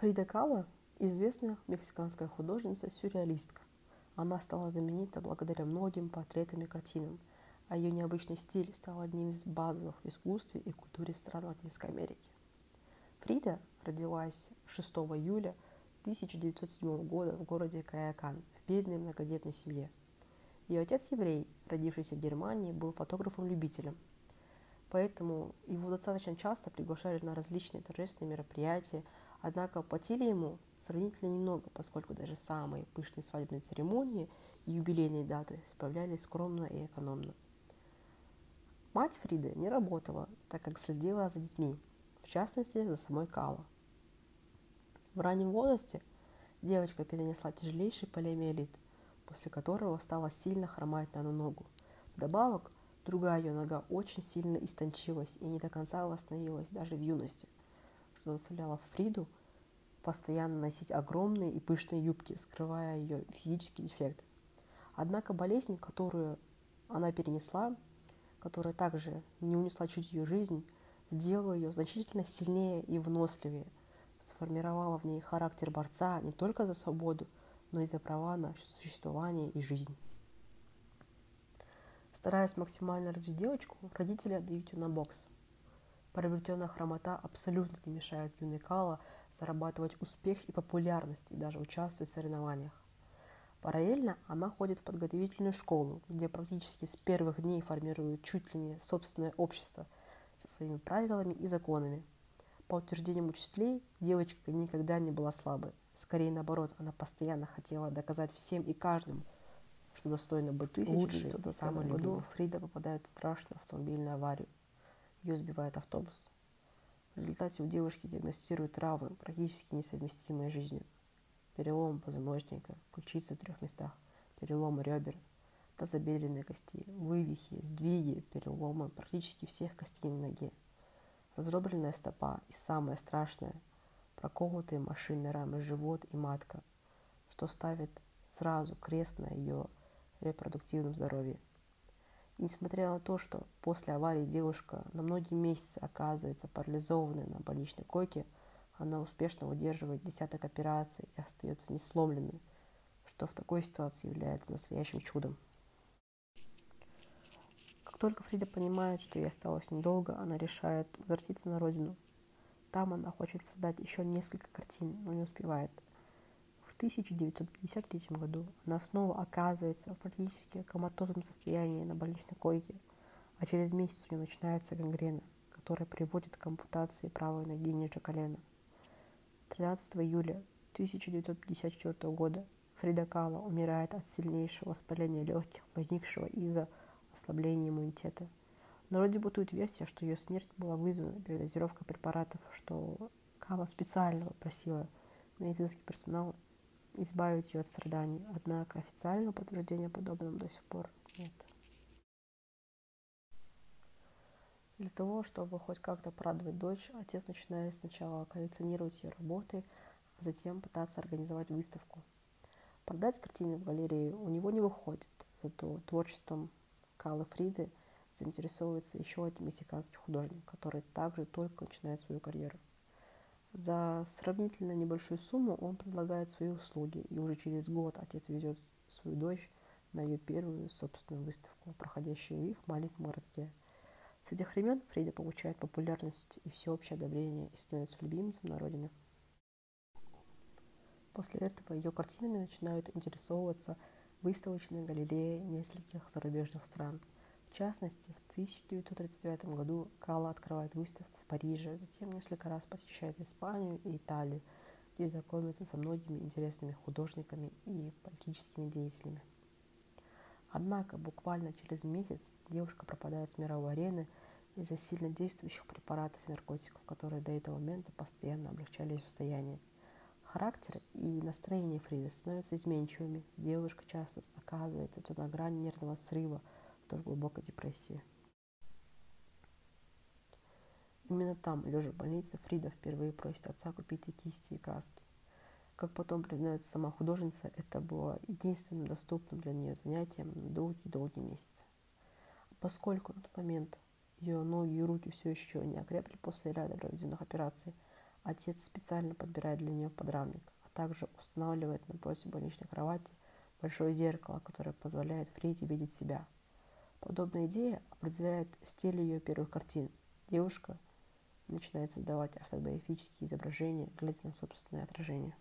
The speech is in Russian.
Фрида Кала – известная мексиканская художница-сюрреалистка. Она стала знаменита благодаря многим портретам и картинам, а ее необычный стиль стал одним из базовых в искусстве и культуре стран Латинской Америки. Фрида родилась 6 июля 1907 года в городе Каякан в бедной многодетной семье. Ее отец еврей, родившийся в Германии, был фотографом-любителем – Поэтому его достаточно часто приглашали на различные торжественные мероприятия, однако платили ему сравнительно немного, поскольку даже самые пышные свадебные церемонии и юбилейные даты справлялись скромно и экономно. Мать Фриды не работала, так как следила за детьми, в частности, за самой Кала. В раннем возрасте девочка перенесла тяжелейший полиомиелит, после которого стала сильно хромать на одну ногу. Вдобавок, Другая ее нога очень сильно истончилась и не до конца восстановилась даже в юности, что заставляло Фриду постоянно носить огромные и пышные юбки, скрывая ее физический дефект. Однако болезнь, которую она перенесла, которая также не унесла чуть ее жизнь, сделала ее значительно сильнее и выносливее, сформировала в ней характер борца не только за свободу, но и за права на существование и жизнь. Стараясь максимально развить девочку, родители отдают ее на бокс. Приобретенная хромота абсолютно не мешает юной Кала зарабатывать успех и популярность и даже участвовать в соревнованиях. Параллельно она ходит в подготовительную школу, где практически с первых дней формирует чуть ли не собственное общество со своими правилами и законами. По утверждениям учителей, девочка никогда не была слабой. Скорее наоборот, она постоянно хотела доказать всем и каждому – что достойно быть лучшей. В самом году Фрида попадает в страшную автомобильную аварию. Ее сбивает автобус. В результате у девушки диагностируют травмы, практически несовместимые с жизнью. Перелом позвоночника, ключицы в трех местах, переломы ребер, тазобедренной кости, вывихи, сдвиги, переломы практически всех костей на ноге. Разробленная стопа и самое страшное – проколотые машинной рамы живот и матка, что ставит сразу крест на ее репродуктивном здоровье. Несмотря на то, что после аварии девушка на многие месяцы оказывается парализованной на больничной койке, она успешно удерживает десяток операций и остается несломленной, что в такой ситуации является настоящим чудом. Как только Фрида понимает, что ей осталось недолго, она решает возвратиться на родину. Там она хочет создать еще несколько картин, но не успевает – 1953 году она снова оказывается в практически коматозном состоянии на больничной койке, а через месяц у нее начинается гангрена, которая приводит к ампутации правой ноги ниже колена. 13 июля 1954 года Фрида Кала умирает от сильнейшего воспаления легких, возникшего из-за ослабления иммунитета. В народе бытует версия, что ее смерть была вызвана передозировкой препаратов, что Кала специально попросила медицинский персонал избавить ее от страданий. Однако официального подтверждения подобного до сих пор нет. Для того, чтобы хоть как-то порадовать дочь, отец начинает сначала коллекционировать ее работы, а затем пытаться организовать выставку. Продать картины в галерею у него не выходит, зато творчеством Калы Фриды заинтересовывается еще один мексиканский художник, который также только начинает свою карьеру. За сравнительно небольшую сумму он предлагает свои услуги, и уже через год отец везет свою дочь на ее первую собственную выставку, проходящую в их маленьком городке. С этих времен Фрида получает популярность и всеобщее одобрение и становится любимцем на родине. После этого ее картинами начинают интересовываться выставочные галереи нескольких зарубежных стран – в частности, в 1939 году Кала открывает выставку в Париже, затем несколько раз посещает Испанию и Италию, где знакомится со многими интересными художниками и политическими деятелями. Однако буквально через месяц девушка пропадает с мировой арены из-за сильно действующих препаратов и наркотиков, которые до этого момента постоянно облегчали ее состояние. Характер и настроение Фриды становятся изменчивыми. Девушка часто оказывается то на грани нервного срыва – то в глубокой депрессии. Именно там, лежа в больнице, Фрида впервые просит отца купить ей кисти и краски. Как потом признается сама художница, это было единственным доступным для нее занятием на долгие-долгие месяцы. Поскольку на тот момент ее ноги и руки все еще не окрепли после ряда проведенных операций, Отец специально подбирает для нее подрамник, а также устанавливает напротив больничной кровати большое зеркало, которое позволяет Фриде видеть себя. Подобная идея определяет стиль ее первых картин. Девушка начинает создавать автобиографические изображения, глядя на собственное отражение.